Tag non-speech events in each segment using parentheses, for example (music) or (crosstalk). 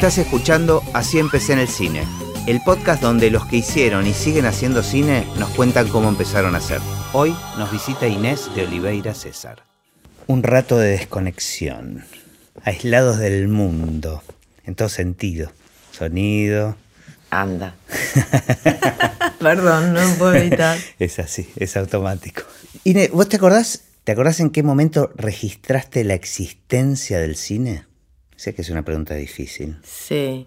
Estás escuchando Así empecé en el cine, el podcast donde los que hicieron y siguen haciendo cine nos cuentan cómo empezaron a hacer. Hoy nos visita Inés de Oliveira César. Un rato de desconexión, aislados del mundo, en todo sentido. Sonido. Anda. (laughs) Perdón, no puedo evitar. (laughs) Es así, es automático. Inés, ¿vos te acordás, te acordás en qué momento registraste la existencia del cine? Sé que es una pregunta difícil. Sí.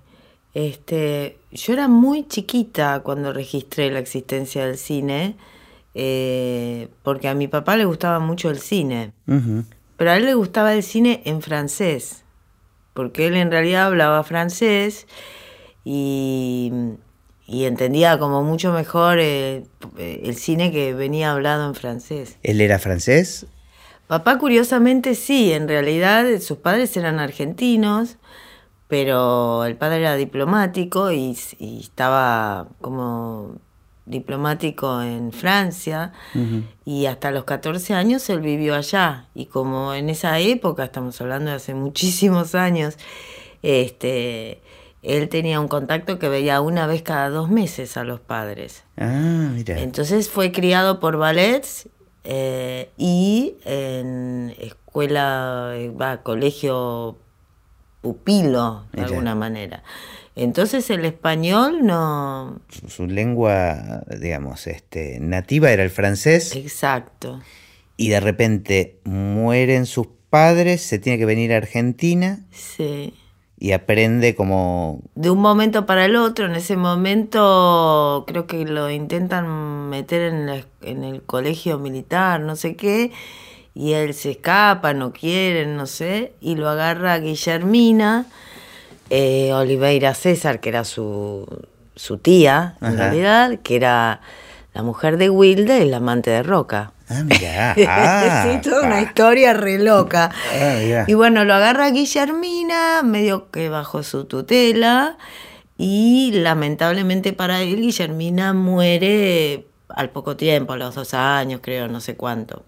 Este, yo era muy chiquita cuando registré la existencia del cine, eh, porque a mi papá le gustaba mucho el cine, pero a él le gustaba el cine en francés, porque él en realidad hablaba francés y, y entendía como mucho mejor eh, el cine que venía hablado en francés. ¿Él era francés? Papá curiosamente sí, en realidad sus padres eran argentinos, pero el padre era diplomático y, y estaba como diplomático en Francia y hasta los 14 años él vivió allá y como en esa época, estamos hablando de hace muchísimos años, este, él tenía un contacto que veía una vez cada dos meses a los padres. Ah, mira. Entonces fue criado por ballets eh, y en escuela, va, colegio pupilo, de Mira. alguna manera. Entonces el español no... Su, su lengua, digamos, este, nativa era el francés Exacto. y de repente mueren sus padres, se tiene que venir a Argentina Sí. Y aprende como... De un momento para el otro, en ese momento creo que lo intentan meter en, la- en el colegio militar, no sé qué, y él se escapa, no quieren, no sé, y lo agarra Guillermina, eh, Oliveira César, que era su, su tía, en realidad, que era la mujer de Wilde la amante de Roca. Ah, mira. (laughs) Ah, sí, toda una historia re loca. Ah. Y bueno, lo agarra Guillermina, medio que bajo su tutela, y lamentablemente para él, Guillermina muere al poco tiempo, a los dos años, creo, no sé cuánto.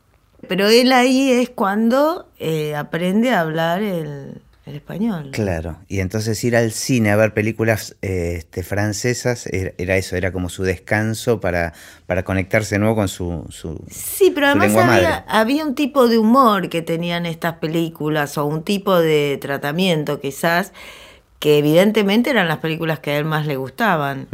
Pero él ahí es cuando eh, aprende a hablar el, el español. Claro, y entonces ir al cine a ver películas eh, este, francesas era, era eso, era como su descanso para, para conectarse de nuevo con su... su Sí, pero su además había, había un tipo de humor que tenían estas películas o un tipo de tratamiento quizás que evidentemente eran las películas que a él más le gustaban.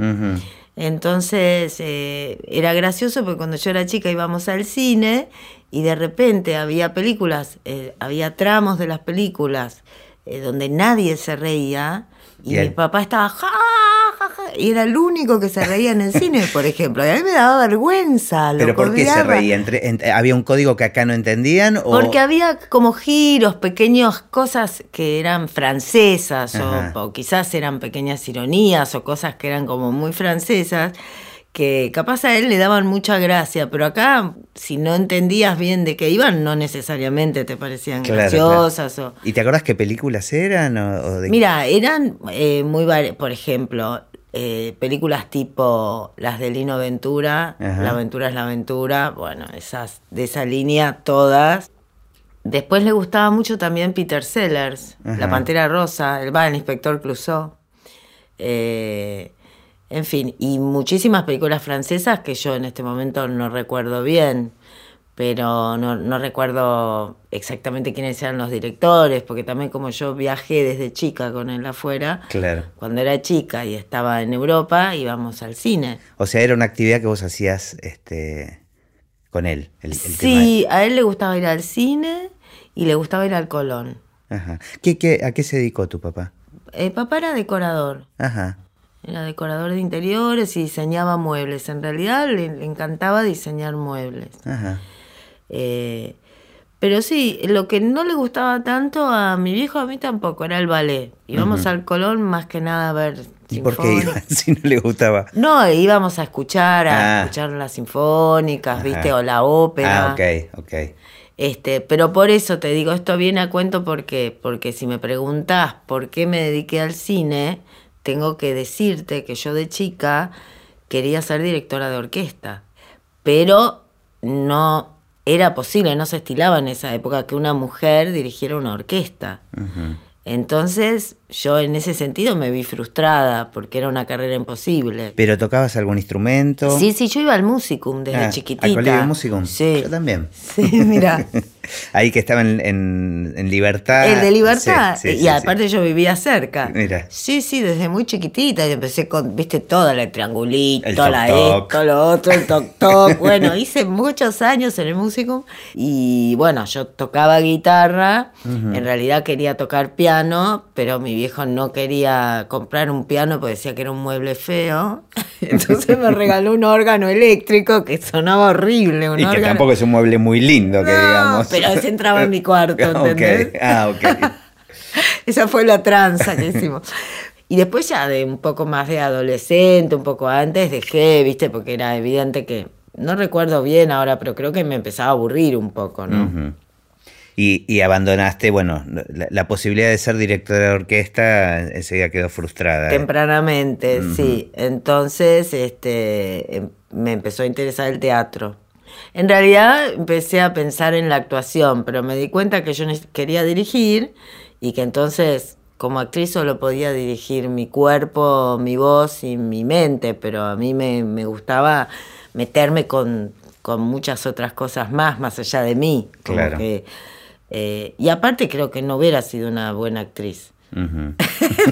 Entonces eh, era gracioso porque cuando yo era chica íbamos al cine y de repente había películas, eh, había tramos de las películas eh, donde nadie se reía y Y mi papá estaba ja, ja, ja, y era el único que se reía en el cine, (laughs) por ejemplo. Y a mí me daba vergüenza. lo ¿Pero por qué se reía? Entre- en- ¿Había un código que acá no entendían? O... Porque había como giros, pequeñas cosas que eran francesas o quizás eran pequeñas ironías o cosas que eran como muy francesas que capaz a él le daban mucha gracia, pero acá si no entendías bien de qué iban, no necesariamente te parecían Claro, graciosas o... ¿Y te acordás qué películas eran? o- o de- Mira, eran eh, muy por ejemplo, eh, películas tipo las de Lino Ventura, Ajá. La aventura es la aventura, bueno, esas de esa línea todas. Después le gustaba mucho también Peter Sellers, Ajá. La Pantera Rosa, el, va, el Inspector Clouseau. Eh, en fin, y muchísimas películas francesas que yo en este momento no recuerdo bien, pero no, no recuerdo exactamente quiénes eran los directores, porque también como yo viajé desde chica con él afuera, Claro. cuando era chica y estaba en Europa, íbamos al cine. O sea, era una actividad que vos hacías este, con él. El, el Sí, a él le gustaba ir al cine y le gustaba ir al Colón. Ajá. ¿Qué, qué, ¿A qué se dedicó tu papá? El papá era decorador. Ajá. Era decorador de interiores y diseñaba muebles. En realidad le, le encantaba diseñar muebles. Ajá. Eh, pero sí, lo que no le gustaba tanto a mi viejo, a mí tampoco, era el ballet. Íbamos al Colón más que nada a ver. ¿Y por qué iba (laughs) si no le gustaba? No, íbamos a escuchar, a Ah. escuchar las sinfónicas, Ajá. ¿viste? O la ópera. Ah, ok, ok. Este, pero por eso te digo, esto viene a cuento porque, porque si me preguntás por qué me dediqué al cine, tengo que decirte que yo de chica quería ser directora de orquesta, pero no era posible, no se estilaba en esa época que una mujer dirigiera una orquesta. Entonces yo en ese sentido me vi frustrada porque era una carrera imposible. ¿Pero tocabas algún instrumento? Sí, sí, yo iba al musicum desde Ah, chiquitita. ¿Al colegio musicum? Sí. Yo también. Sí, mira. (laughs) Ahí que estaba en, en- en Libertad. El de Libertad. Sí, sí, y sí, aparte yo vivía cerca. Mira. Sí, sí, desde muy chiquitita. Y empecé con, viste, toda la triangulito, El la toc-toc. esto, lo otro, el toc toc. bueno, (laughs) hice muchos años en el músico. Y bueno, yo tocaba guitarra. En realidad quería tocar piano, pero mi viejo no quería comprar un piano porque decía que era un mueble feo. (laughs) (laughs) Entonces me regaló un órgano eléctrico que sonaba horrible. Un Y que tampoco es un mueble muy lindo, que No, digamos. pero ese entraba en mi (laughs) cuarto, ¿entendés? Ah, ok. Esa fue la tranza que hicimos. Y después ya de un poco más de adolescente, un poco antes, dejé, viste, porque era evidente que, no recuerdo bien ahora, pero creo que me empezaba a aburrir un poco, ¿no? Y, y abandonaste, bueno, la, la posibilidad de ser director de orquesta enseguida quedó frustrada. Tempranamente, sí. Entonces, este, em- me empezó a interesar el teatro. En realidad empecé a pensar en la actuación, pero me di cuenta que yo quería dirigir y que entonces como actriz solo podía dirigir mi cuerpo, mi voz y mi mente, pero a mí me, me gustaba meterme con, con muchas otras cosas más, más allá de mí. Claro. que, eh, y aparte creo que no hubiera sido una buena actriz. Ujú.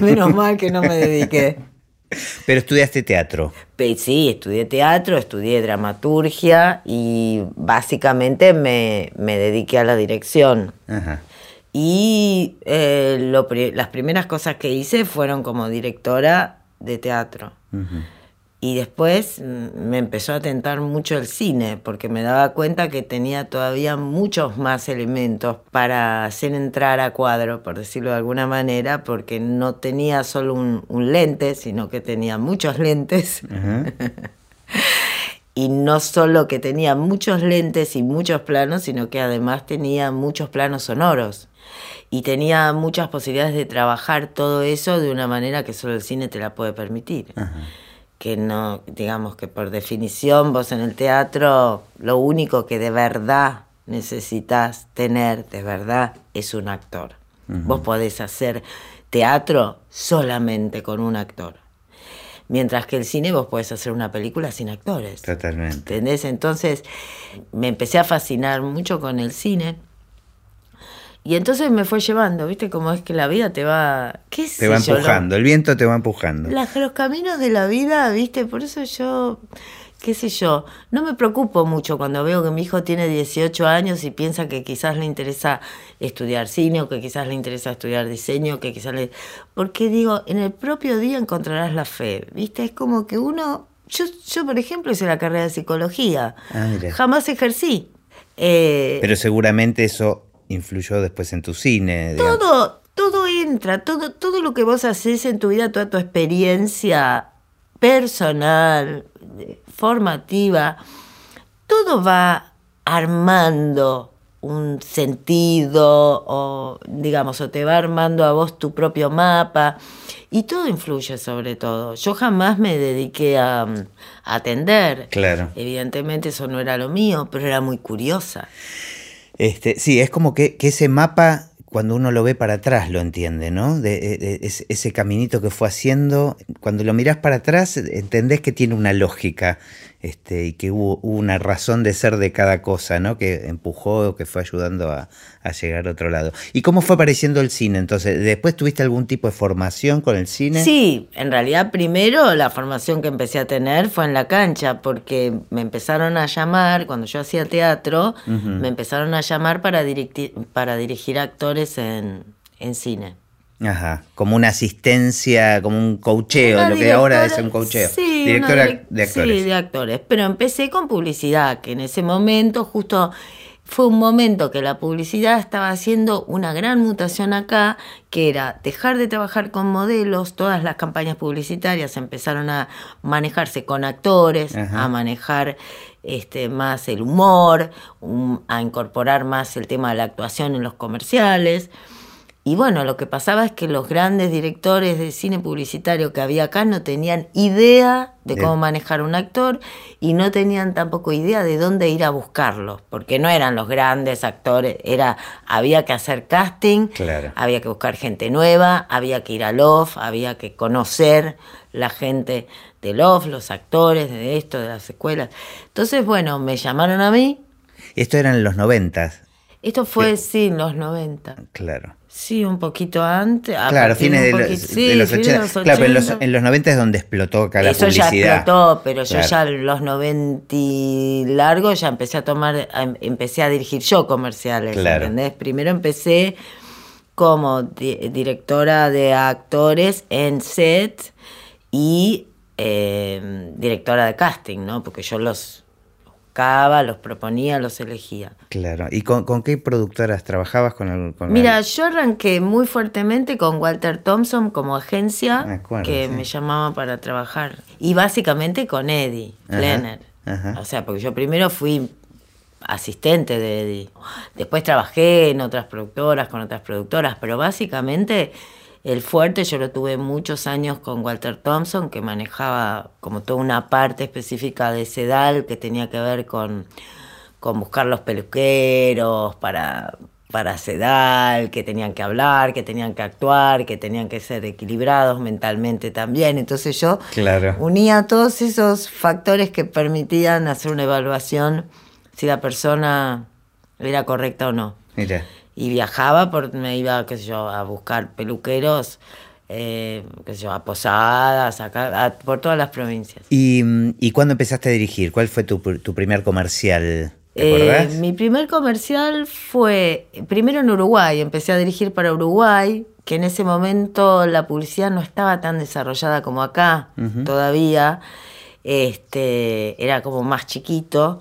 (laughs) Menos mal que no me dediqué. Pero estudiaste teatro. Sí, estudié teatro, estudié dramaturgia y básicamente me, me dediqué a la dirección. Ajá. Y eh, lo las primeras cosas que hice fueron como directora de teatro. Ujú. Y después mm, me empezó a tentar mucho el cine, porque me daba cuenta que tenía todavía muchos más elementos para hacer entrar a cuadro, por decirlo de alguna manera, porque no tenía solo un, un lente, sino que tenía muchos (laughs) lentes. Ajá. Y no solo que tenía muchos lentes y muchos planos, sino que además tenía muchos planos sonoros. Y tenía muchas posibilidades de trabajar todo eso de una manera que solo el cine te la puede permitir. Que no, digamos que por definición vos en el teatro lo único que de verdad necesitas tener, de verdad, es un actor. Vos podés hacer teatro solamente con un actor. Mientras que el cine vos podés hacer una película sin actores. Totalmente. ¿Entendés? Entonces me empecé a fascinar mucho con el cine. Y entonces me fue llevando, ¿viste? Como es que la vida te va. ¿Qué Te va yo, lo- empujando, el viento te va empujando. las- los caminos de la vida, ¿viste? Por eso yo, qué sé yo, no me preocupo mucho cuando veo que mi hijo tiene 18 años y piensa que quizás le interesa estudiar cine o que quizás le interesa estudiar diseño, que quizás le... Porque digo, en el propio día encontrarás la fe, ¿viste? Es como que uno... Yo, yo por ejemplo, hice la carrera de psicología. Ah. Jamás ejercí. Eh, Pero seguramente eso influyó después en tu cine. digamos. todo, todo entra, todo, todo lo que vos haces en tu vida, toda tu experiencia personal, formativa, todo va armando un sentido o digamos o te va armando a vos tu propio mapa y todo influye sobre todo yo jamás me dediqué a, mm, a atender Claro. evidentemente eso no era lo mío pero era muy curiosa Este, sí, es como que, que ese mapa, cuando uno lo ve para atrás, lo entiende, ¿no? De, ese, ese caminito que fue haciendo, cuando lo mirás para atrás, entendés que tiene una lógica este, y que hubo, hubo una razón de ser de cada cosa, ¿no? Que empujó, que fue ayudando a, a llegar a otro lado. ¿Y cómo fue apareciendo el cine? Entonces, ¿después tuviste algún tipo de formación con el cine? Sí, en realidad primero la formación que empecé a tener fue en la cancha, porque me empezaron a llamar, cuando yo hacía teatro, me empezaron a llamar para, dirigir para dirigir actores en, en cine. Ajá, como una asistencia, como un coacheo, Una lo que ahora es un coacheo. Sí, Directora direc- de actores. Sí, de actores. Pero empecé con publicidad, que en ese momento justo fue un momento que la publicidad estaba haciendo una gran mutación acá, que era dejar de trabajar con modelos, todas las campañas publicitarias empezaron a manejarse con actores, Ajá. a manejar este, más el humor, un- a incorporar más el tema de la actuación en los comerciales. Y bueno, lo que pasaba es que los grandes directores de cine publicitario que había acá no tenían idea de cómo manejar un actor y no tenían tampoco idea de dónde ir a buscarlos, porque no eran los grandes actores, era había que hacer casting, había que buscar gente nueva, había que ir al off, había que conocer la gente del off, los actores de esto, de las escuelas. Entonces, bueno, me llamaron a mí. Esto eran en los noventas. Esto fue, sí, en los 90. Claro. Sí, un poquito antes. Claro, fines de, los, sí, de, los 80. Claro, pero en los, en los 90 es donde explotó acá la Eso publicidad. ya explotó, pero yo ya en los 90 largos ya empecé a tomar, empecé a dirigir yo comerciales, claro. ¿entendés? Primero empecé como directora de actores en set y eh, directora de casting, ¿no? Porque yo los los proponía, los elegía. Claro. ¿Y con, qué productoras trabajabas con, el, Mira, yo arranqué muy fuertemente con Walter Thompson como agencia que me llamaba para trabajar. Y básicamente con Eddie Flenner. O sea, porque yo primero fui asistente de Eddie. Después trabajé en otras productoras, con otras productoras, pero básicamente el fuerte yo lo tuve muchos años con Walter Thompson, que manejaba como toda una parte específica de Sedal que tenía que ver con, con buscar los peluqueros para, para Sedal, que tenían que hablar, que tenían que actuar, que tenían que ser equilibrados mentalmente también. Entonces yo unía todos esos factores que permitían hacer una evaluación si la persona era correcta o no. Mira y viajaba, por, me iba, qué sé yo, a buscar peluqueros, eh, qué sé yo, a Posadas, acá, por todas las provincias. ¿Y, ¿Y cuándo empezaste a dirigir? ¿Cuál fue tu, tu primer comercial? ¿Te eh, mi primer comercial fue primero en Uruguay, empecé a dirigir para Uruguay, que en ese momento la publicidad no estaba tan desarrollada como acá todavía, este, era como más chiquito.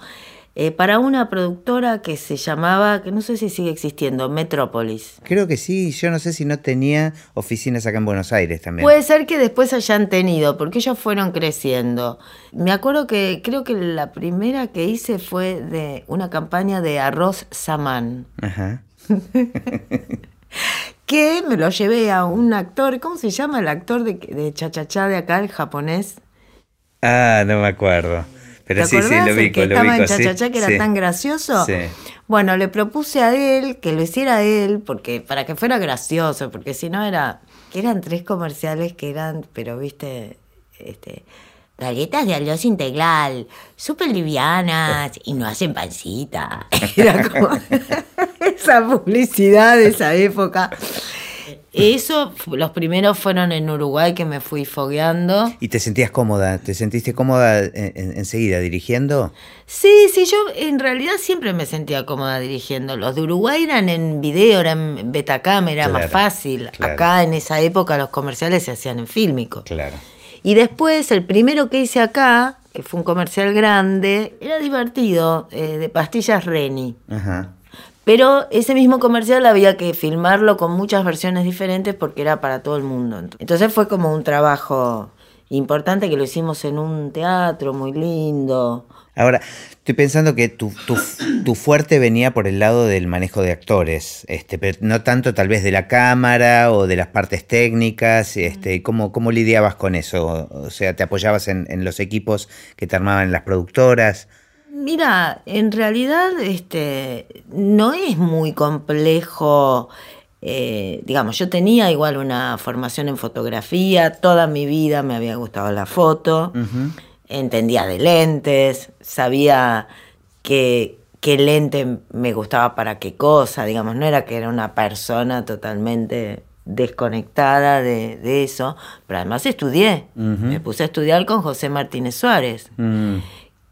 Eh, para una productora que se llamaba, que no sé si sigue existiendo, Metrópolis. Creo que sí, yo no sé si no tenía oficinas acá en Buenos Aires también. Puede ser que después hayan tenido, porque ellos fueron creciendo. Me acuerdo que creo que la primera que hice fue de una campaña de arroz samán. Ajá. (laughs) que me lo llevé a un actor, ¿cómo se llama el actor de, de Chachachá de acá, el japonés? Ah, no me acuerdo. Pero sí, sí, lo vi, que lo estaba en Chachachá, que era tan gracioso. Bueno, le propuse a él que lo hiciera él, porque para que fuera gracioso, porque si no era. que eran tres comerciales que eran, pero viste, este. Galletas de arroz integral, súper livianas y no hacen pancita. (laughs) Era como (laughs) esa publicidad de esa época. Eso, los primeros fueron en Uruguay que me fui fogueando. ¿Y te sentías cómoda? ¿Te sentiste cómoda enseguida dirigiendo? Sí, sí, yo en realidad siempre me sentía cómoda dirigiendo. Los de Uruguay eran en video, eran en Betacam, era más fácil. Acá en esa época los comerciales se hacían en fílmico. Claro. Y después, el primero que hice acá, que fue un comercial grande, era divertido, eh, de pastillas Reni. Ajá. Pero ese mismo comercial había que filmarlo con muchas versiones diferentes porque era para todo el mundo. Entonces fue como un trabajo importante que lo hicimos en un teatro muy lindo. Ahora, estoy pensando que tu, tu, fuerte venía por el lado del manejo de actores, este, pero no tanto tal vez de la cámara o de las partes técnicas. Este, ¿cómo, ¿Cómo lidiabas con eso? O sea, ¿te apoyabas en, en los equipos que te armaban las productoras? Mira, en realidad este, no es muy complejo. Eh, digamos, yo tenía igual una formación en fotografía, toda mi vida me había gustado la foto, entendía de lentes, sabía qué lente me gustaba para qué cosa, digamos, no era que era una persona totalmente desconectada de, eso, pero además estudié, me puse a estudiar con José Martínez Suárez. Mm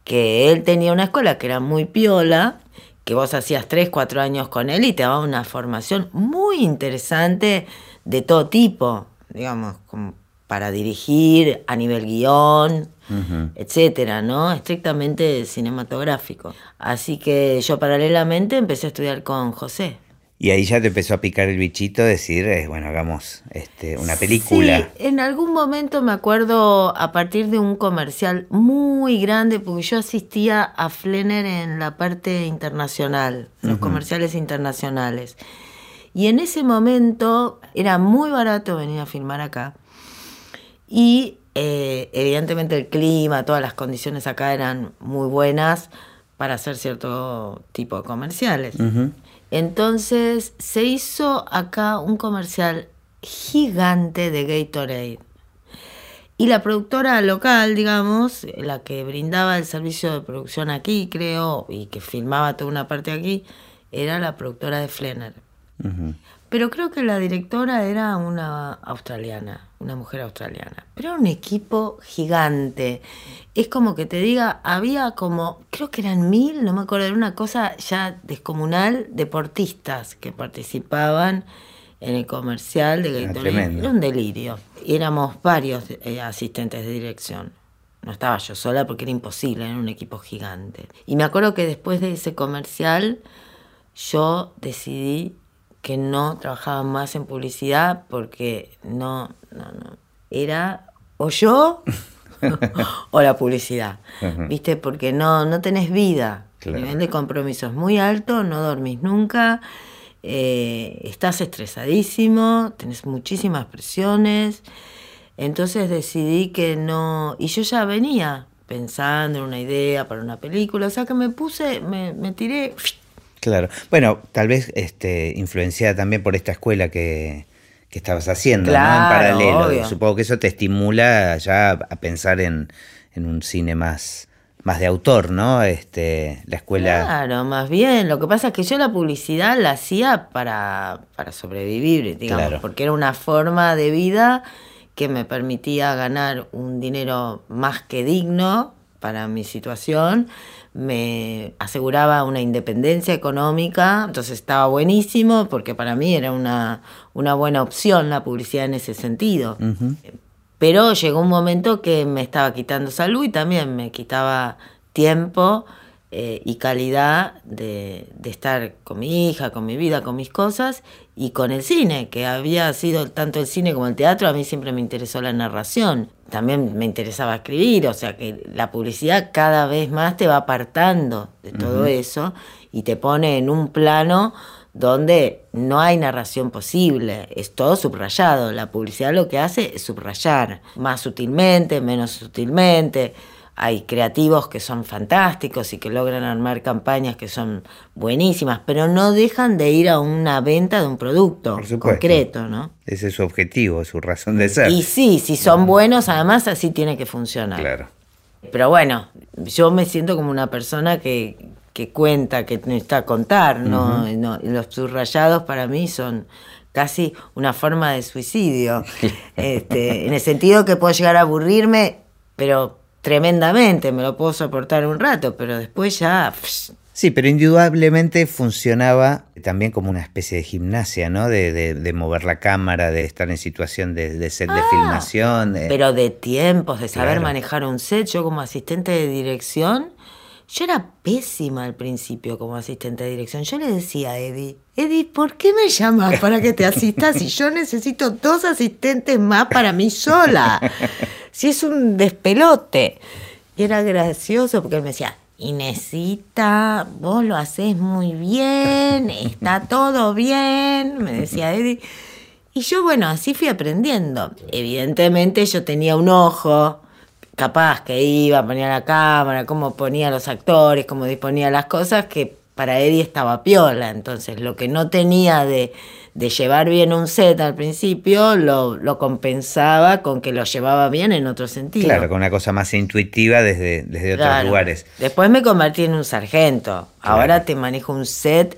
que él tenía una escuela que era muy piola, que vos hacías tres, cuatro años con él y te daba una formación muy interesante de todo tipo, digamos, como para dirigir a nivel guion, etcétera, ¿no? Estrictamente cinematográfico. Así que yo paralelamente empecé a estudiar con José. Y ahí ya te empezó a picar el bichito, decir, eh, bueno, hagamos este, una película. Sí, en algún momento me acuerdo a partir de un comercial muy grande, porque yo asistía a Flenner en la parte internacional, los comerciales internacionales. Y en ese momento era muy barato venir a filmar acá. Y eh, evidentemente el clima, todas las condiciones acá eran muy buenas para hacer cierto tipo de comerciales. Entonces se hizo acá un comercial gigante de Gatorade. Y la productora local, digamos, la que brindaba el servicio de producción aquí, creo, y que filmaba toda una parte aquí, era la productora de Flenner. Pero creo que la directora era una australiana, una mujer australiana. Pero era un equipo gigante. Es como que te diga, había como, creo que eran mil, no me acuerdo, era una cosa ya descomunal, deportistas que participaban en el comercial de Gatorade. Era un delirio. éramos varios eh, asistentes de dirección. No estaba yo sola porque era imposible, era un equipo gigante. Y me acuerdo que después de ese comercial yo decidí que no trabajaba más en publicidad porque no, no, no. Era o yo (laughs) o la publicidad. ¿Viste? Porque no, no tenés vida. El nivel de compromiso es muy alto, no dormís nunca. Eh, estás estresadísimo, tenés muchísimas presiones. Entonces decidí que no, y yo ya venía pensando en una idea para una película, o sea que me puse, me, tiré. Claro, bueno, tal vez este, influenciada también por esta escuela que, estabas haciendo, ¿no? En paralelo. Supongo que eso te estimula ya a pensar en, en un cine más, más de autor, ¿no? Este, la escuela. Claro, más bien. Lo que pasa es que yo la publicidad la hacía para, para sobrevivir, digamos, porque era una forma de vida que me permitía ganar un dinero más que digno para mi situación, me aseguraba una independencia económica, entonces estaba buenísimo porque para mí era una, una buena opción la publicidad en ese sentido. Pero llegó un momento que me estaba quitando salud y también me quitaba tiempo eh, y calidad de, estar con mi hija, con mi vida, con mis cosas y con el cine, que había sido tanto el cine como el teatro, a mí siempre me interesó la narración, también me interesaba escribir, o sea que la publicidad cada vez más te va apartando de todo eso y te pone en un plano donde no hay narración posible, es todo subrayado. La publicidad lo que hace es subrayar, más sutilmente, menos sutilmente. Hay creativos que son fantásticos y que logran armar campañas que son buenísimas, pero no dejan de ir a una venta de un producto concreto, ¿no? Ese es su objetivo, su razón de ser. Y sí, si son buenos, además así tiene que funcionar. Claro. Pero bueno, yo me siento como una persona que, que cuenta, que necesita contar, ¿no? Los subrayados para mí son casi una forma de suicidio. (laughs) este, en el sentido que puedo llegar a aburrirme, pero tremendamente, me lo puedo soportar un rato, pero después ya... Sí, pero indudablemente funcionaba también como una especie de gimnasia, ¿no? De, mover la cámara, de estar en situación de, set de ah, filmación. Pero de tiempos, de saber manejar un set. Yo como asistente de dirección yo era pésima al principio como asistente de dirección. Yo le decía a Eddie, Eddie, ¿por qué me llamas para que te asistas si yo necesito dos asistentes más para mí sola? (laughs) Si es un despelote. Y era gracioso porque él me decía, Inesita, vos lo haces muy bien, (laughs) está todo bien, me decía Eddie. Y yo, bueno, así fui aprendiendo. Evidentemente yo tenía un ojo capaz que iba, ponía la cámara, cómo ponía los actores, cómo disponía las cosas, que para Eddie estaba piola. Entonces, lo que no tenía de, llevar bien un set al principio, lo, compensaba con que lo llevaba bien en otro sentido. Claro, con una cosa más intuitiva desde, desde otros lugares. Después me convertí en un sargento. Ahora te manejo un set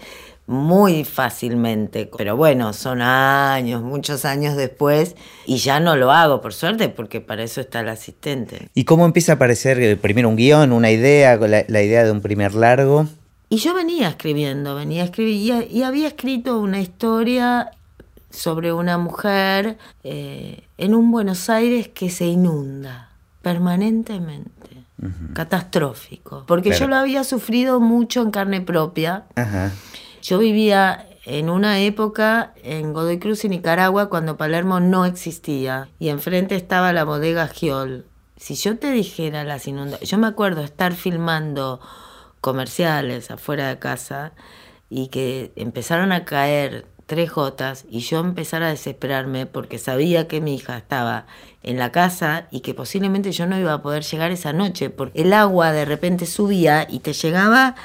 muy fácilmente. Pero bueno, son años, muchos años después, y ya no lo hago, por suerte, porque para eso está el asistente. ¿Y cómo empieza a aparecer eh, primero un guion, una idea, la, la idea de un primer largo? Y yo venía escribiendo, venía escribiendo, y, había escrito una historia sobre una mujer eh, en un Buenos Aires que se inunda permanentemente. Catastrófico. Porque yo lo había sufrido mucho en carne propia. Ajá. Yo vivía en una época en Godoy Cruz, en Nicaragua, cuando Palermo no existía y enfrente estaba la bodega Giol. Si yo te dijera las inundaciones, yo me acuerdo estar filmando comerciales afuera de casa y que empezaron a caer tres gotas y yo empezar a desesperarme porque sabía que mi hija estaba en la casa y que posiblemente yo no iba a poder llegar esa noche porque el agua de repente subía y te llegaba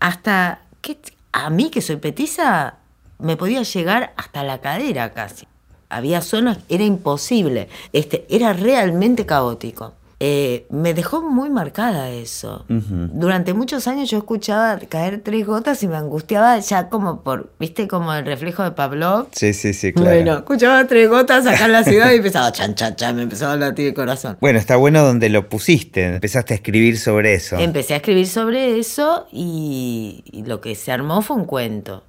hasta que a mí que soy petiza me podía llegar hasta la cadera casi. Había zonas, era imposible, este, era realmente caótico. Eh, me dejó muy marcada eso. Durante muchos años yo escuchaba caer tres gotas y me angustiaba ya como por, viste, como el reflejo de Pablo. Sí, sí, sí, claro. Bueno, escuchaba tres gotas acá en la ciudad y empezaba chan, chan, chan, me empezaba a latir el corazón. Bueno, está bueno donde lo pusiste, empezaste a escribir sobre eso. Empecé a escribir sobre eso y, y lo que se armó fue un cuento.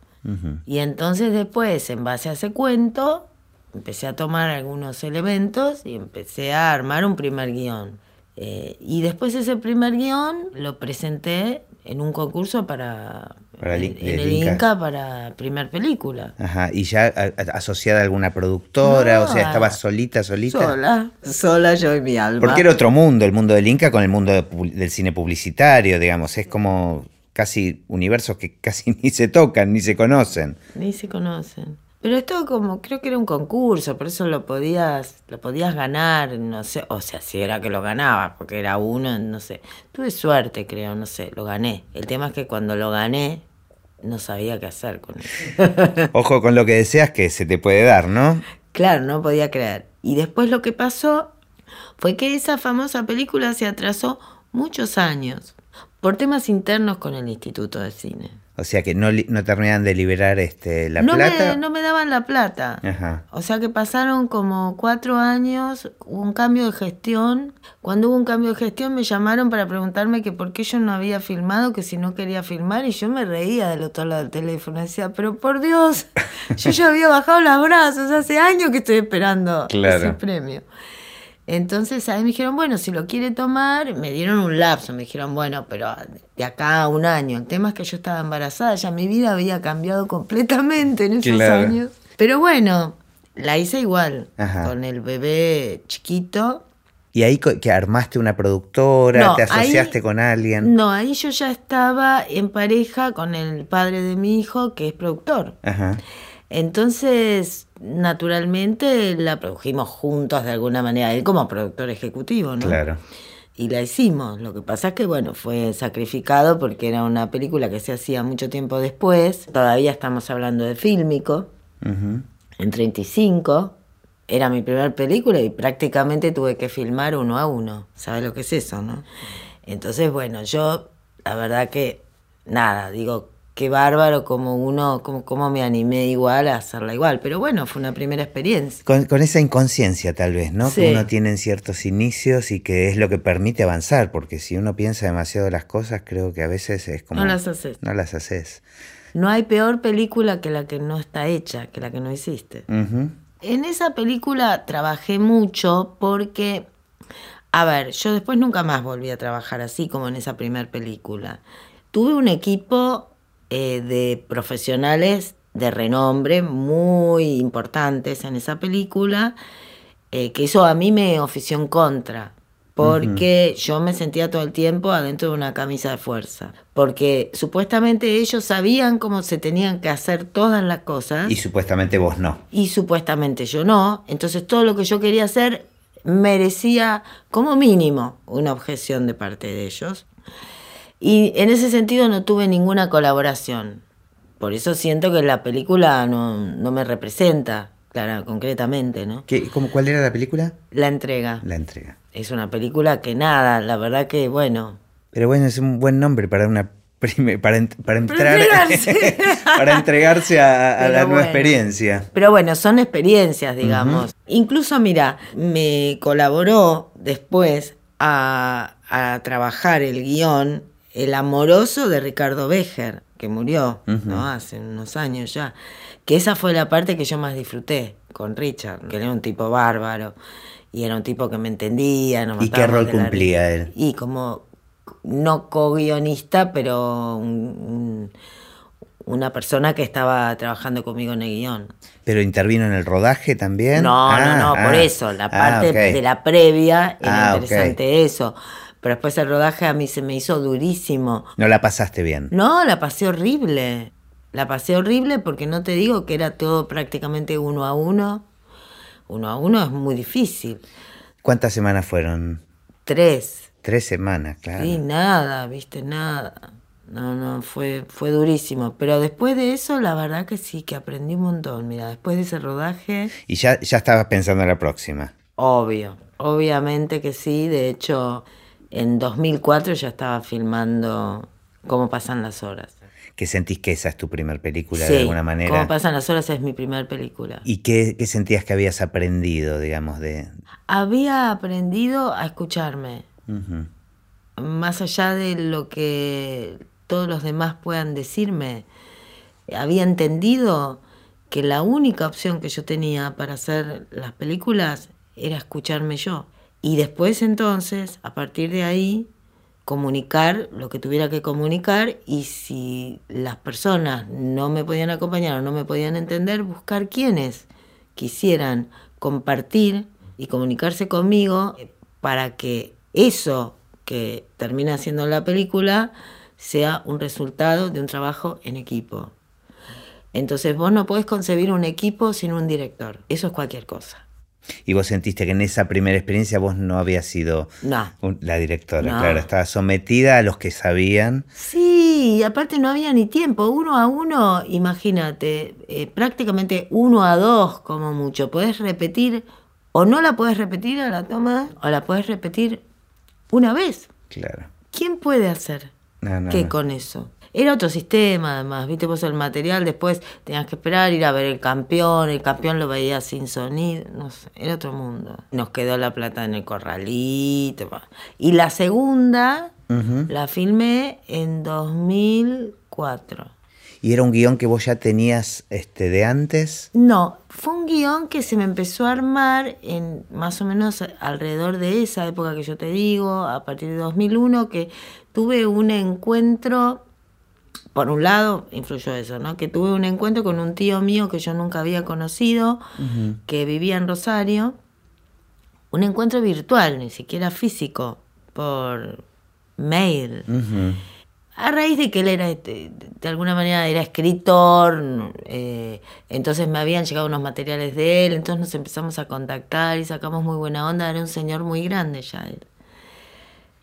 Y entonces después, en base a ese cuento, empecé a tomar algunos elementos y empecé a armar un primer guion. Eh, y después ese primer guion lo presenté en un concurso para, Para el- en, el Inca. Inca para primer película. Ajá, y ya asociada a alguna productora, No, o sea, a- estabas solita, solita. Sola, sola yo y mi alma. Porque era otro mundo, el mundo del Inca con el mundo de del cine publicitario, digamos, es como casi universos que casi (laughs) ni se tocan, ni se conocen. Ni se conocen. Pero esto como, creo que era un concurso, por eso lo podías, lo podías ganar, no sé, o sea, si era que lo ganaba, porque era uno, no sé. Tuve suerte, creo, no sé, lo gané. El tema es que cuando lo gané, no sabía qué hacer con eso. (laughs) Ojo con lo que deseas que se te puede dar, ¿no? claro, no podía creer. Y después lo que pasó fue que esa famosa película se atrasó muchos años por temas internos con el Instituto de Cine. O sea que no, no terminan de liberar este, la no plata. Me, no me daban la plata. Ajá. O sea que pasaron como cuatro años, hubo un cambio de gestión. Cuando hubo un cambio de gestión me llamaron para preguntarme que por qué yo no había filmado, que si no quería filmar, y yo me reía del otro lado del teléfono. Decía, pero por Dios, (laughs) yo ya había bajado los brazos, hace años que estoy esperando Claro. ese premio. Entonces ahí me dijeron, bueno, si lo quiere tomar, me dieron un lapso, me dijeron, bueno, pero de acá a un año. El tema es que yo estaba embarazada, ya mi vida había cambiado completamente en esos Claro. años. Pero bueno, la hice igual, Ajá. con el bebé chiquito. Y ahí que armaste una productora, No, te asociaste ahí- con alguien. No, ahí yo ya estaba en pareja con el padre de mi hijo, que es productor. Ajá. Entonces, naturalmente la produjimos juntos de alguna manera, él como productor ejecutivo, ¿no? Claro. Y la hicimos. Lo que pasa es que, bueno, fue sacrificado porque era una película que se hacía mucho tiempo después. Todavía estamos hablando de fílmico, Ujú. en 35. Era mi primera película y prácticamente tuve que filmar uno a uno. ¿Sabes lo que es eso, no? Entonces, bueno, yo, la verdad que, nada, digo, qué bárbaro como uno, como, como me animé igual a hacerla igual. Pero bueno, fue una primera experiencia. Con, con esa inconsciencia tal vez, ¿no? Sí. Que uno tiene en ciertos inicios y que es lo que permite avanzar, porque si uno piensa demasiado las cosas, creo que a veces es como... No las haces. No las haces. No hay peor película que la que no está hecha, que la que no hiciste. En esa película trabajé mucho porque, a ver, yo después nunca más volví a trabajar así como en esa primera película. Tuve un equipo eh, de profesionales de renombre muy importantes en esa película, eh, que eso a mí me ofició en contra, porque yo me sentía todo el tiempo adentro de una camisa de fuerza, porque supuestamente ellos sabían cómo se tenían que hacer todas las cosas Y supuestamente vos no. y supuestamente yo no. Entonces todo lo que yo quería hacer merecía como mínimo una objeción de parte de ellos. Y en ese sentido no tuve ninguna colaboración. Por eso siento que la película no, no me representa, clara, concretamente, ¿no? ¿Qué, cómo, ¿Cuál era la película? La entrega. La entrega. Es una película que nada, la verdad que, bueno, Pero bueno, es un buen nombre para una (laughs) para, ent- para entrar entregarse. (laughs) para entregarse a, la nueva bueno. experiencia. Pero bueno, son experiencias, digamos. Incluso, mira, me colaboró después a, a trabajar el guion El amoroso de Ricardo Becher, que murió, ¿no? Hace unos años ya. Que esa fue la parte que yo más disfruté con Richard, que era un tipo bárbaro. Y era un tipo que me entendía. nos ¿Y qué rol la cumplía él? Y como, no co-guionista, pero un- un- una persona que estaba trabajando conmigo en el guion. ¿Pero intervino en el rodaje también? No, Ah, no, no, por ah. eso, la Ah, parte de la previa era interesante eso. Pero después el rodaje a mí se me hizo durísimo. No la pasaste bien. No, la pasé horrible. La pasé horrible porque no te digo que era todo prácticamente uno a uno. Uno a uno es muy difícil. ¿Cuántas semanas fueron? Tres. Tres semanas, claro. Sí, nada, viste, nada. No, no, fue, fue durísimo. Pero después de eso, la verdad que sí, que aprendí un montón. Mira, después de ese rodaje. Y ya, ya estabas pensando en la próxima. Obvio, obviamente que sí. De hecho, en 2004 ya estaba filmando Cómo pasan las horas. ¿Qué sentís que esa es tu primer película Sí, de alguna manera? Cómo pasan las horas es mi primer película. ¿Y qué, qué sentías que habías aprendido, digamos, de... Había aprendido a escucharme. Más allá de lo que todos los demás puedan decirme, había entendido que la única opción que yo tenía para hacer las películas era escucharme yo. Y después entonces, a partir de ahí, comunicar lo que tuviera que comunicar y si las personas no me podían acompañar o no me podían entender, buscar quienes quisieran compartir y comunicarse conmigo para que eso que termina siendo la película sea un resultado de un trabajo en equipo. Entonces vos no podés concebir un equipo sin un director. Eso es cualquier cosa. Y vos sentiste que en esa primera experiencia vos no habías sido No. la directora, No. claro, estabas sometida a los que sabían. Sí, y aparte no había ni tiempo. Uno a uno, imagínate, eh, prácticamente uno a dos como mucho. Podés repetir, o no la podés repetir a la toma, o la podés repetir una vez. Claro. ¿Quién puede hacer No, qué con eso? Era otro sistema, además, viste vos el material, después tenías que esperar, ir a ver el campeón, el campeón lo veía sin sonido, no sé, era otro mundo. Nos quedó la plata en el corralito. Y la segunda la filmé en 2004. ¿Y era un guion que vos ya tenías este, de antes? No, fue un guion que se me empezó a armar en más o menos alrededor de esa época que yo te digo, a partir de 2001, que tuve un encuentro, por un lado influyó eso, ¿no? Que tuve un encuentro con un tío mío que yo nunca había conocido, que vivía en Rosario, un encuentro virtual, ni siquiera físico, por mail. A raíz de que él era, este, de alguna manera, era escritor, eh, entonces me habían llegado unos materiales de él, entonces nos empezamos a contactar y sacamos muy buena onda, era un señor muy grande ya él.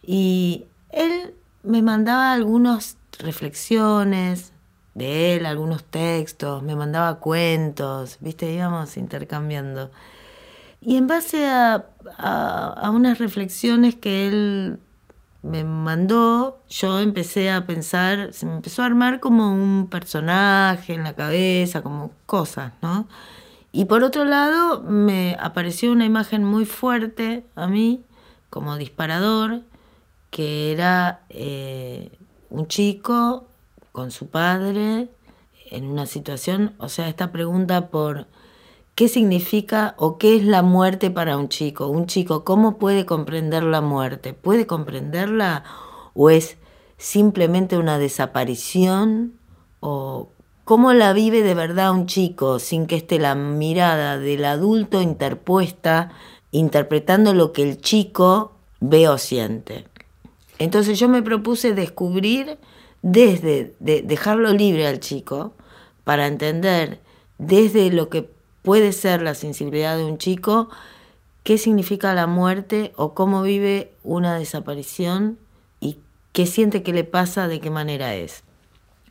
Y él me mandaba algunas reflexiones de él, algunos textos, me mandaba cuentos, viste, íbamos intercambiando. Y en base a, a, unas reflexiones que él me mandó, yo empecé a pensar, se me empezó a armar como un personaje en la cabeza, como cosas, ¿no? Y por otro lado, me apareció una imagen muy fuerte a mí, como disparador, que era eh, un chico con su padre en una situación, o sea, esta pregunta por qué significa o qué es la muerte para un chico. Un chico, ¿cómo puede comprender la muerte? ¿Puede comprenderla o es simplemente una desaparición? ¿O cómo la vive de verdad un chico sin que esté la mirada del adulto interpuesta, interpretando lo que el chico ve o siente? Entonces yo me propuse descubrir desde de dejarlo libre al chico para entender desde lo que puede ser la sensibilidad de un chico qué significa la muerte o cómo vive una desaparición y qué siente que le pasa, de qué manera es.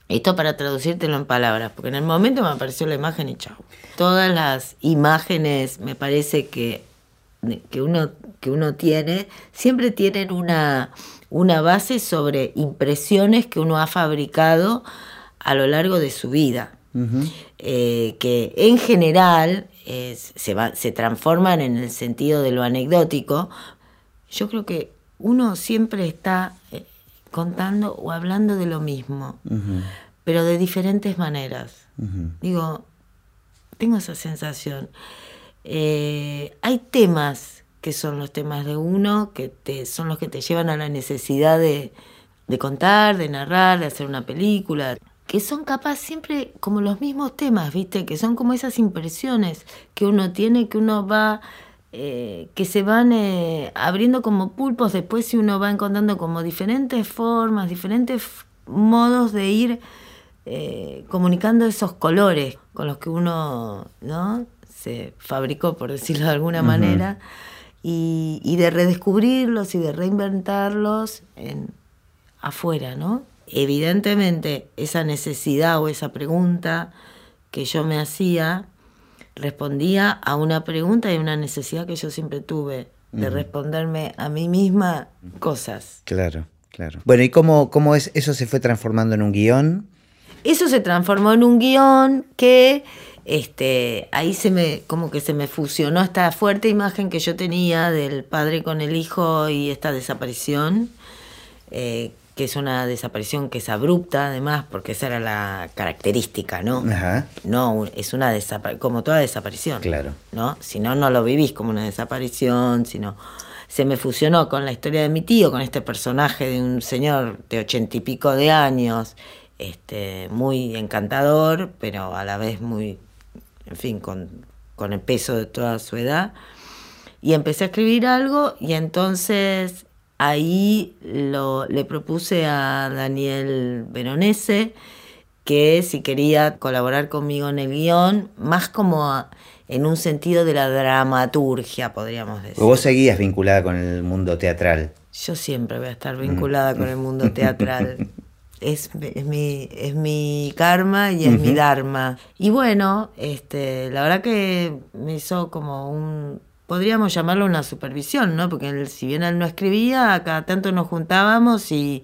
Esto para traducírtelo en palabras, porque en el momento me apareció la imagen y chau. Todas las imágenes me parece que, que, uno, que uno tiene, siempre tienen una, una base sobre impresiones que uno ha fabricado a lo largo de su vida. eh, que en general eh, se, va, se transforman en el sentido de lo anecdótico. Yo creo que uno siempre está eh, contando o hablando de lo mismo, pero de diferentes maneras. Digo, tengo esa sensación. Eh, hay temas que son los temas de uno, que te, son los que te llevan a la necesidad de, de contar, de narrar, de hacer una película, que son capaz siempre como los mismos temas, ¿viste? Que son como esas impresiones que uno tiene, que uno va, eh, que se van eh, abriendo como pulpos, después si uno va encontrando como diferentes formas, diferentes modos de ir eh, comunicando esos colores con los que uno ¿no? se fabricó, por decirlo de alguna manera, y, y, de redescubrirlos y de reinventarlos en, afuera, ¿no? Evidentemente, esa necesidad o esa pregunta que yo me hacía respondía a una pregunta y a una necesidad que yo siempre tuve de responderme a mí misma cosas. Claro, claro. Bueno, ¿y cómo, cómo es, eso se fue transformando en un guion? Eso se transformó en un guion que este, ahí se me, como que se me fusionó esta fuerte imagen que yo tenía del padre con el hijo y esta desaparición, eh, que es una desaparición que es abrupta además, porque esa era la característica, ¿no? Ajá. No, es una desaparición, como toda desaparición. Claro. ¿No? Si no, no lo vivís como una desaparición, sino... Se me fusionó con la historia de mi tío, con este personaje de un señor de ochenta y pico de años, este, muy encantador, pero a la vez muy, en fin, con, con el peso de toda su edad. Y empecé a escribir algo y entonces ahí lo, le propuse a Daniel Veronese que si quería colaborar conmigo en el guion, más como en un sentido de la dramaturgia, podríamos decir. Vos seguías vinculada con el mundo teatral. Yo siempre voy a estar vinculada con el mundo teatral. (laughs) Es, es, mi, es mi karma y es mi dharma. Y bueno, este, la verdad que me hizo como un, podríamos llamarlo una supervisión, ¿no? Porque él, si bien él no escribía, cada tanto nos juntábamos y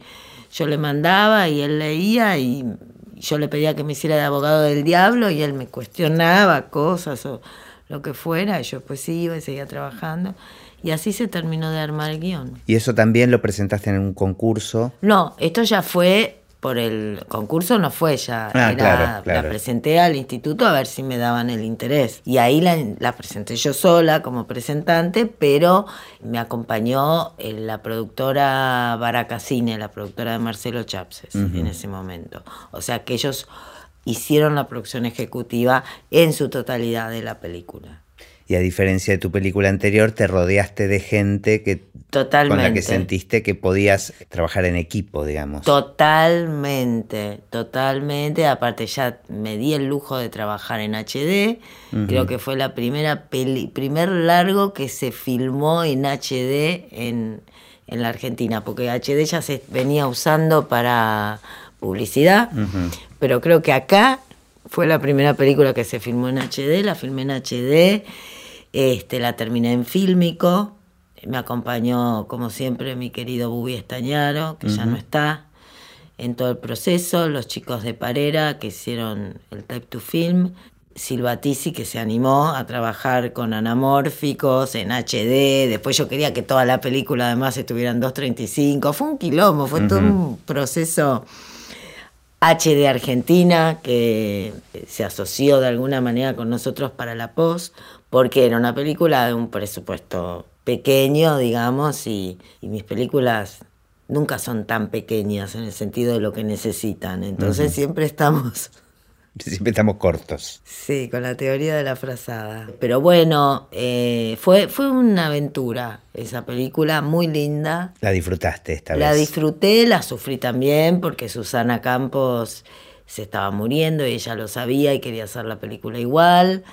yo le mandaba y él leía y yo le pedía que me hiciera de abogado del diablo y él me cuestionaba cosas o lo que fuera, y yo pues iba y seguía trabajando. Y así se terminó de armar el guion. ¿Y eso también lo presentaste en un concurso? No, esto ya fue por el concurso no fue ya, Ah, era- claro, claro. la presenté al instituto a ver si me daban el interés. Y ahí la, la presenté yo sola como presentante, pero me acompañó eh, la productora Baracacine, la productora de Marcelo Chapses en ese momento. O sea que ellos hicieron la producción ejecutiva en su totalidad de la película. Y a diferencia de tu película anterior, te rodeaste de gente que con la Totalmente. que sentiste que podías trabajar en equipo, digamos. Totalmente, totalmente. Aparte ya me di el lujo de trabajar en HD. Creo que fue la primera peli, primer largo que se filmó en HD en, en la Argentina, porque HD ya se venía usando para publicidad, pero creo que acá fue la primera película que se filmó en HD, la filmé en HD, este, la terminé en fílmico, me acompañó como siempre mi querido Bubi Estañaro, que ya no está en todo el proceso, los chicos de Parera que hicieron el Type to Film, Silva Tisi que se animó a trabajar con anamórficos en HD, después yo quería que toda la película además estuviera en 2.35, fue un quilombo, fue todo un proceso HD Argentina, que se asoció de alguna manera con nosotros para la post, porque era una película de un presupuesto pequeño, digamos, y, y mis películas nunca son tan pequeñas en el sentido de lo que necesitan. Entonces siempre estamos (laughs) Siempre estamos cortos. Sí, con la teoría de la frazada. Pero bueno, eh, fue, fue una aventura esa película, muy linda. La disfrutaste esta La vez. disfruté, la sufrí también porque Susana Campos se estaba muriendo y ella lo sabía y quería hacer la película igual.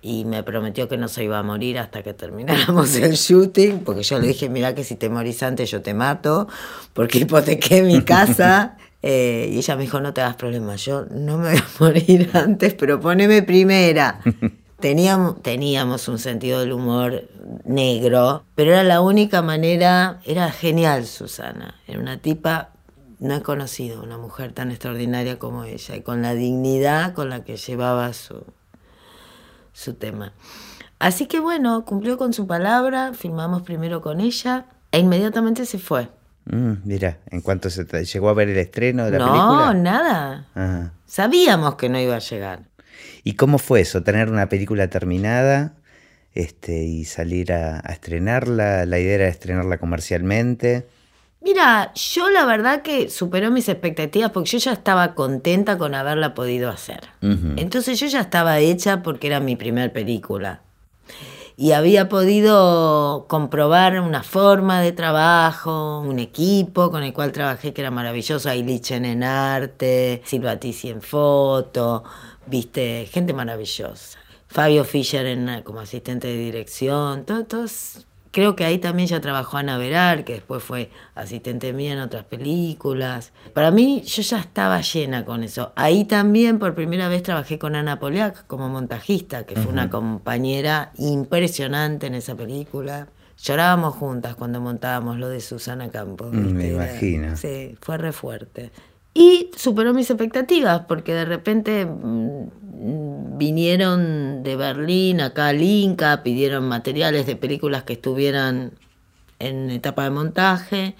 Y me prometió que no se iba a morir hasta que termináramos (laughs) el shooting, porque yo le dije, mira que si te morís antes yo te mato, porque hipotequé mi (laughs) casa. Eh, y ella me dijo, no te hagas problemas, yo no me (laughs) voy a morir antes, pero poneme primera. (laughs) Teníamos, teníamos un sentido del humor negro, pero era la única manera, era genial Susana, era una tipa, no he conocido una mujer tan extraordinaria como ella, y con la dignidad con la que llevaba su, su tema. Así que bueno, cumplió con su palabra, filmamos primero con ella e inmediatamente se fue. Mm, mira, en cuanto se llegó a ver el estreno de la no, película. nada. Ajá. Sabíamos que no iba a llegar. ¿Y cómo fue eso? Tener una película terminada este, y salir a, a estrenarla. La idea era estrenarla comercialmente. Mira, yo la verdad que superó mis expectativas porque yo ya estaba contenta con haberla podido hacer. Entonces yo ya estaba hecha porque era mi primer película. Y había podido comprobar una forma de trabajo, un equipo con el cual trabajé que era maravilloso, Ailichen en arte, Silvatici en foto, viste, gente maravillosa. Fabio Fischer en, como asistente de dirección, todos Creo que ahí también ya trabajó Ana Verar, que después fue asistente mía en otras películas. Para mí, yo ya estaba llena con eso. Ahí también por primera vez trabajé con Ana Poliak como montajista, que fue una compañera impresionante en esa película. Llorábamos juntas cuando montábamos lo de Susana Campos. Mm, me imagino. Sí, fue re fuerte. Y superó mis expectativas, porque de repente mm, vinieron de Berlín acá al Inca, pidieron materiales de películas que estuvieran en etapa de montaje.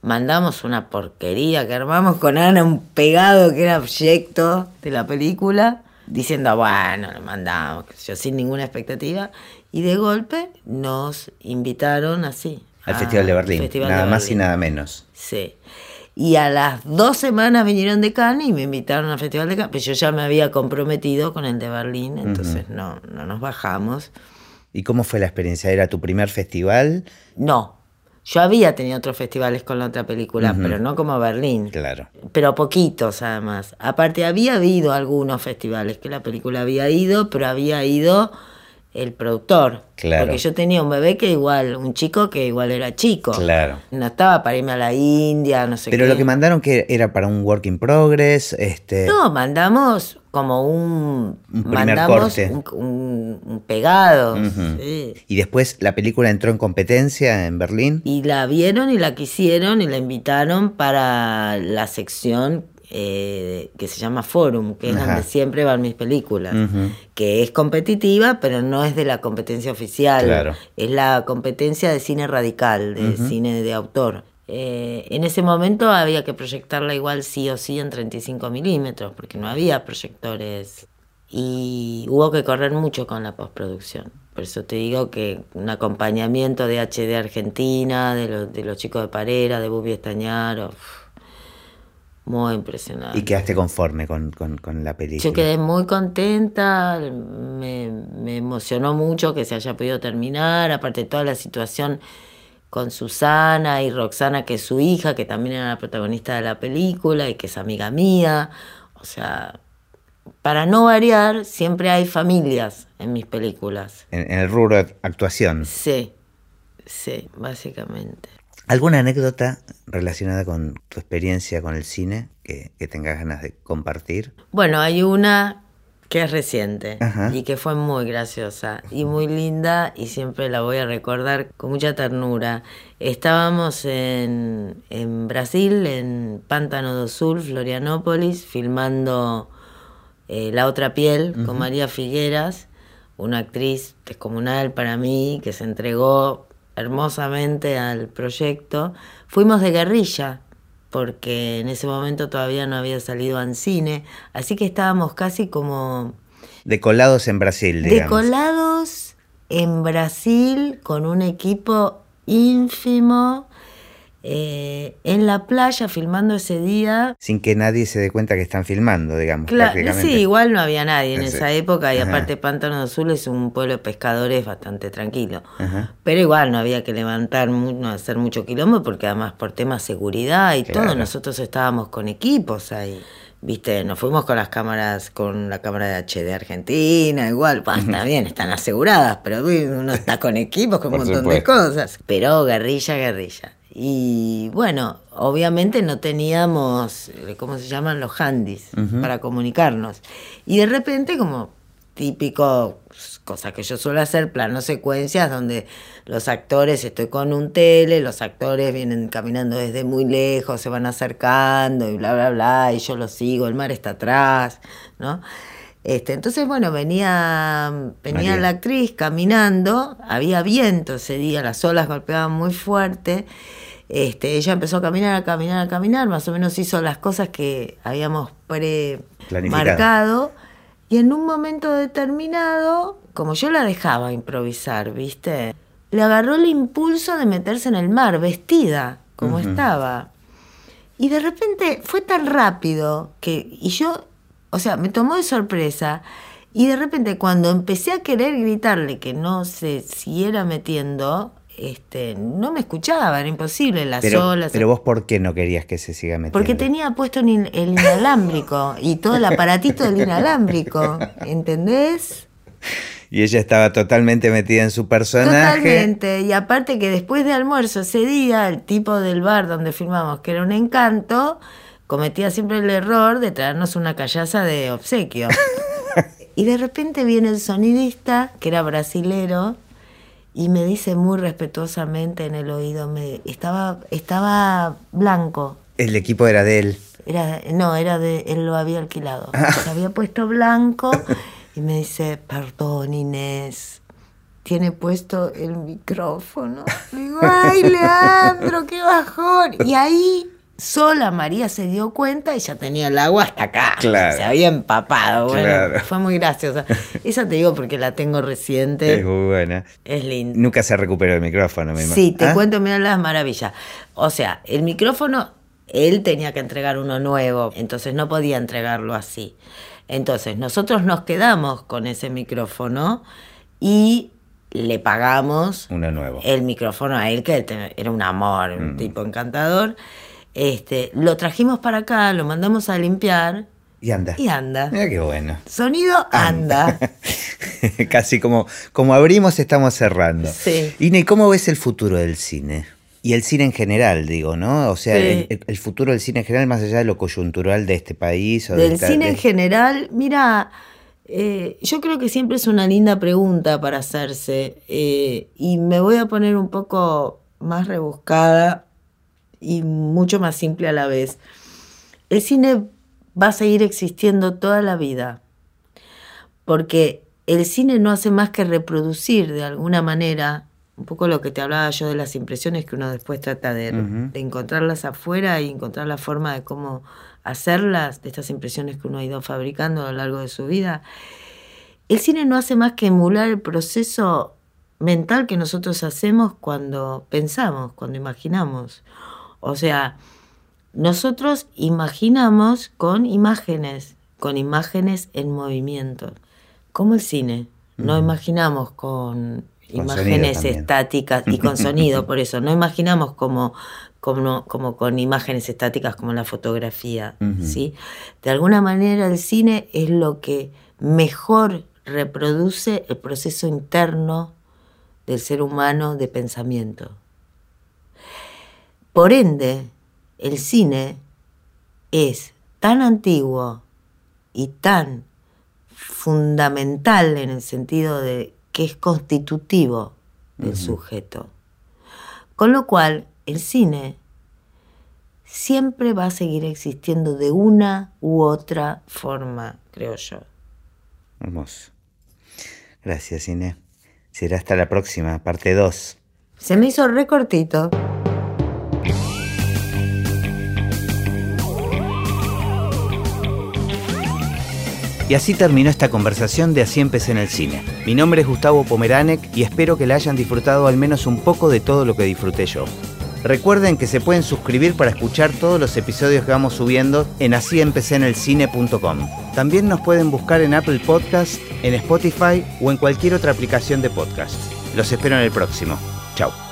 Mandamos una porquería que armamos con Ana, un pegado que era proyecto de la película, diciendo, bueno, lo mandamos, yo sin ninguna expectativa. Y de golpe nos invitaron así. Al Festival de Berlín, nada más y nada menos. Sí. Y a las dos semanas vinieron de Cannes y me invitaron al Festival de Cannes. Pero yo ya me había comprometido con el de Berlín, entonces no, no nos bajamos. ¿Y cómo fue la experiencia? ¿Era tu primer festival? No. Yo había tenido otros festivales con la otra película, pero no como Berlín. Claro. Pero poquitos, además. Aparte, había habido algunos festivales que la película había ido, pero había ido el productor. Claro. Porque yo tenía un bebé que igual, un chico que igual era chico. Claro. No estaba para irme a la India, no sé Pero qué. lo que mandaron que era para un work in progress, este. No, mandamos como un. Un primer mandamos corte. Un, un- un pegado. Sí. Y después la película entró en competencia en Berlín. Y la vieron y la quisieron y la invitaron para la sección eh, que se llama Forum, que es Ajá. donde siempre van mis películas, Ujú. que es competitiva, pero no es de la competencia oficial, Claro. es la competencia de cine radical, de cine de autor. Eh, en ese momento había que proyectarla igual sí o sí en 35 milímetros, porque no había proyectores y hubo que correr mucho con la postproducción. Por eso te digo que un acompañamiento de HD Argentina, de, los- de los chicos de Parera, de Bubi Estañaro, muy impresionante. Y quedaste conforme con, con- con la película. Yo quedé muy contenta, me, me emocionó mucho que se haya podido terminar, aparte toda la situación con Susana y Roxana, que es su hija, que también era la protagonista de la película y que es amiga mía. O sea, para no variar, siempre hay familias en mis películas. En, en el rubro de actuación. Sí, sí, básicamente. ¿Alguna anécdota relacionada con tu experiencia con el cine que, que tengas ganas de compartir? Bueno, hay una que es reciente Ajá. y que fue muy graciosa y muy linda y siempre la voy a recordar con mucha ternura. Estábamos en, en Brasil, en Pántano do Sul, Florianópolis, filmando eh, La otra piel con María Figueras, una actriz descomunal para mí que se entregó hermosamente al proyecto. Fuimos de guerrilla porque en ese momento todavía no había salido Ancine, así que estábamos casi como Decolados en Brasil, digamos. decolados en Brasil con un equipo ínfimo eh, en la playa filmando ese día. Sin que nadie se dé cuenta que están filmando, digamos. Cla- prácticamente. sí, igual no había nadie en esa época y Ajá. aparte Pántano Azul es un pueblo de pescadores bastante tranquilo. Ajá. Pero igual no había que levantar, no hacer mucho quilombo porque además por temas de seguridad y Claro. todo, nosotros estábamos con equipos ahí. Viste, nos fuimos con las cámaras, con la cámara de HD Argentina, igual, pues, está bien, están aseguradas, pero uno está con equipos, con un montón supuesto. de cosas. Pero guerrilla, guerrilla. Y bueno, obviamente no teníamos, eh, ¿cómo se llaman? Los handys para comunicarnos. Y de repente, como típico, cosa que yo suelo hacer, plano secuencias donde los actores, estoy con un tele, los actores vienen caminando desde muy lejos, se van acercando y bla, bla, bla, y yo los sigo, el mar está atrás, ¿no? Este, entonces, bueno, venía, venía María. la actriz caminando, había viento ese día, las olas golpeaban muy fuerte. Este, ella empezó a caminar, a caminar, a caminar, más o menos hizo las cosas que habíamos pre-marcado. Y en un momento determinado, como yo la dejaba improvisar, ¿viste? Le agarró el impulso de meterse en el mar, vestida, como estaba. Y de repente fue tan rápido que, y yo, o sea, me tomó de sorpresa Y de repente cuando empecé a querer gritarle que no se siguiera metiendo, este, no me escuchaba, era imposible, las Pero, olas. pero vos, ¿por qué no querías que se siga metiendo? Porque tenía puesto el in- el inalámbrico y todo el aparatito del inalámbrico, (laughs) ¿entendés? Y ella estaba totalmente metida en su personaje. Totalmente. Y aparte que después de almuerzo ese día, el tipo del bar donde filmamos, que era un encanto, cometía siempre el error de traernos una callaza de obsequio. (laughs) y de repente viene el sonidista, que era brasilero, y me dice muy respetuosamente en el oído, me, estaba, estaba blanco. El equipo era de él. Era, no, era de, él lo había alquilado. Se había puesto blanco (laughs) y me dice, perdón Inés, tiene puesto el micrófono. Le digo, ay Leandro, qué bajón. Y ahí sola María se dio cuenta y ya tenía el agua hasta acá. Claro. Se había empapado. Bueno, Claro. fue muy graciosa. Esa te digo porque la tengo Es reciente. muy buena. Es linda. Nunca se recuperó el micrófono, me imagino. Sí, te ¿Ah? cuento, mira las maravillas. O sea, el micrófono, él tenía que entregar uno nuevo, entonces no podía entregarlo así. Entonces, nosotros nos quedamos con ese micrófono y le pagamos Uno nuevo. el micrófono a él, que era un amor, un tipo encantador. Este, lo trajimos para acá, lo mandamos a limpiar Y anda. y anda. Mira qué bueno. Sonido anda. (laughs) Casi como, como abrimos, estamos cerrando. Sí. Ine, ¿y cómo ves el futuro del cine? Y el cine en general, digo, ¿no? O sea, Sí. el, futuro del cine en general, más allá de lo coyuntural de este país. O de Del esta- cine de- en general, mira, eh, yo creo que siempre es una linda pregunta para hacerse eh, y me voy a poner un poco más rebuscada y mucho más simple a la vez. El cine va a seguir existiendo toda la vida porque el cine no hace más que reproducir de alguna manera un poco lo que te hablaba yo de las impresiones que uno después trata de, Ujú. de encontrarlas afuera y encontrar la forma de cómo hacerlas, de estas impresiones que uno ha ido fabricando a lo largo de su vida. El cine no hace más que emular el proceso mental que nosotros hacemos cuando pensamos, cuando imaginamos. O sea, nosotros imaginamos con imágenes, con imágenes en movimiento, como el cine. No imaginamos con, Con imágenes estáticas y con sonido, por eso. No imaginamos como, como, como con imágenes estáticas como la fotografía. ¿sí? De alguna manera el cine es lo que mejor reproduce el proceso interno del ser humano de pensamiento. Por ende, el cine es tan antiguo y tan fundamental en el sentido de que es constitutivo del sujeto. Con lo cual, el cine siempre va a seguir existiendo de una u otra forma, creo yo. Hermoso. Gracias, Ine. Será hasta la próxima, parte 2. Se me hizo recortito. Y así terminó esta conversación de Así empecé en el cine. Mi nombre es Gustavo Pomeranek y espero que la hayan disfrutado al menos un poco de todo lo que disfruté yo. Recuerden que se pueden suscribir para escuchar todos los episodios que vamos subiendo en asíempecénelcine.com. También nos pueden buscar en Apple Podcast, en Spotify o en cualquier otra aplicación de podcast. Los espero en el próximo. Chao.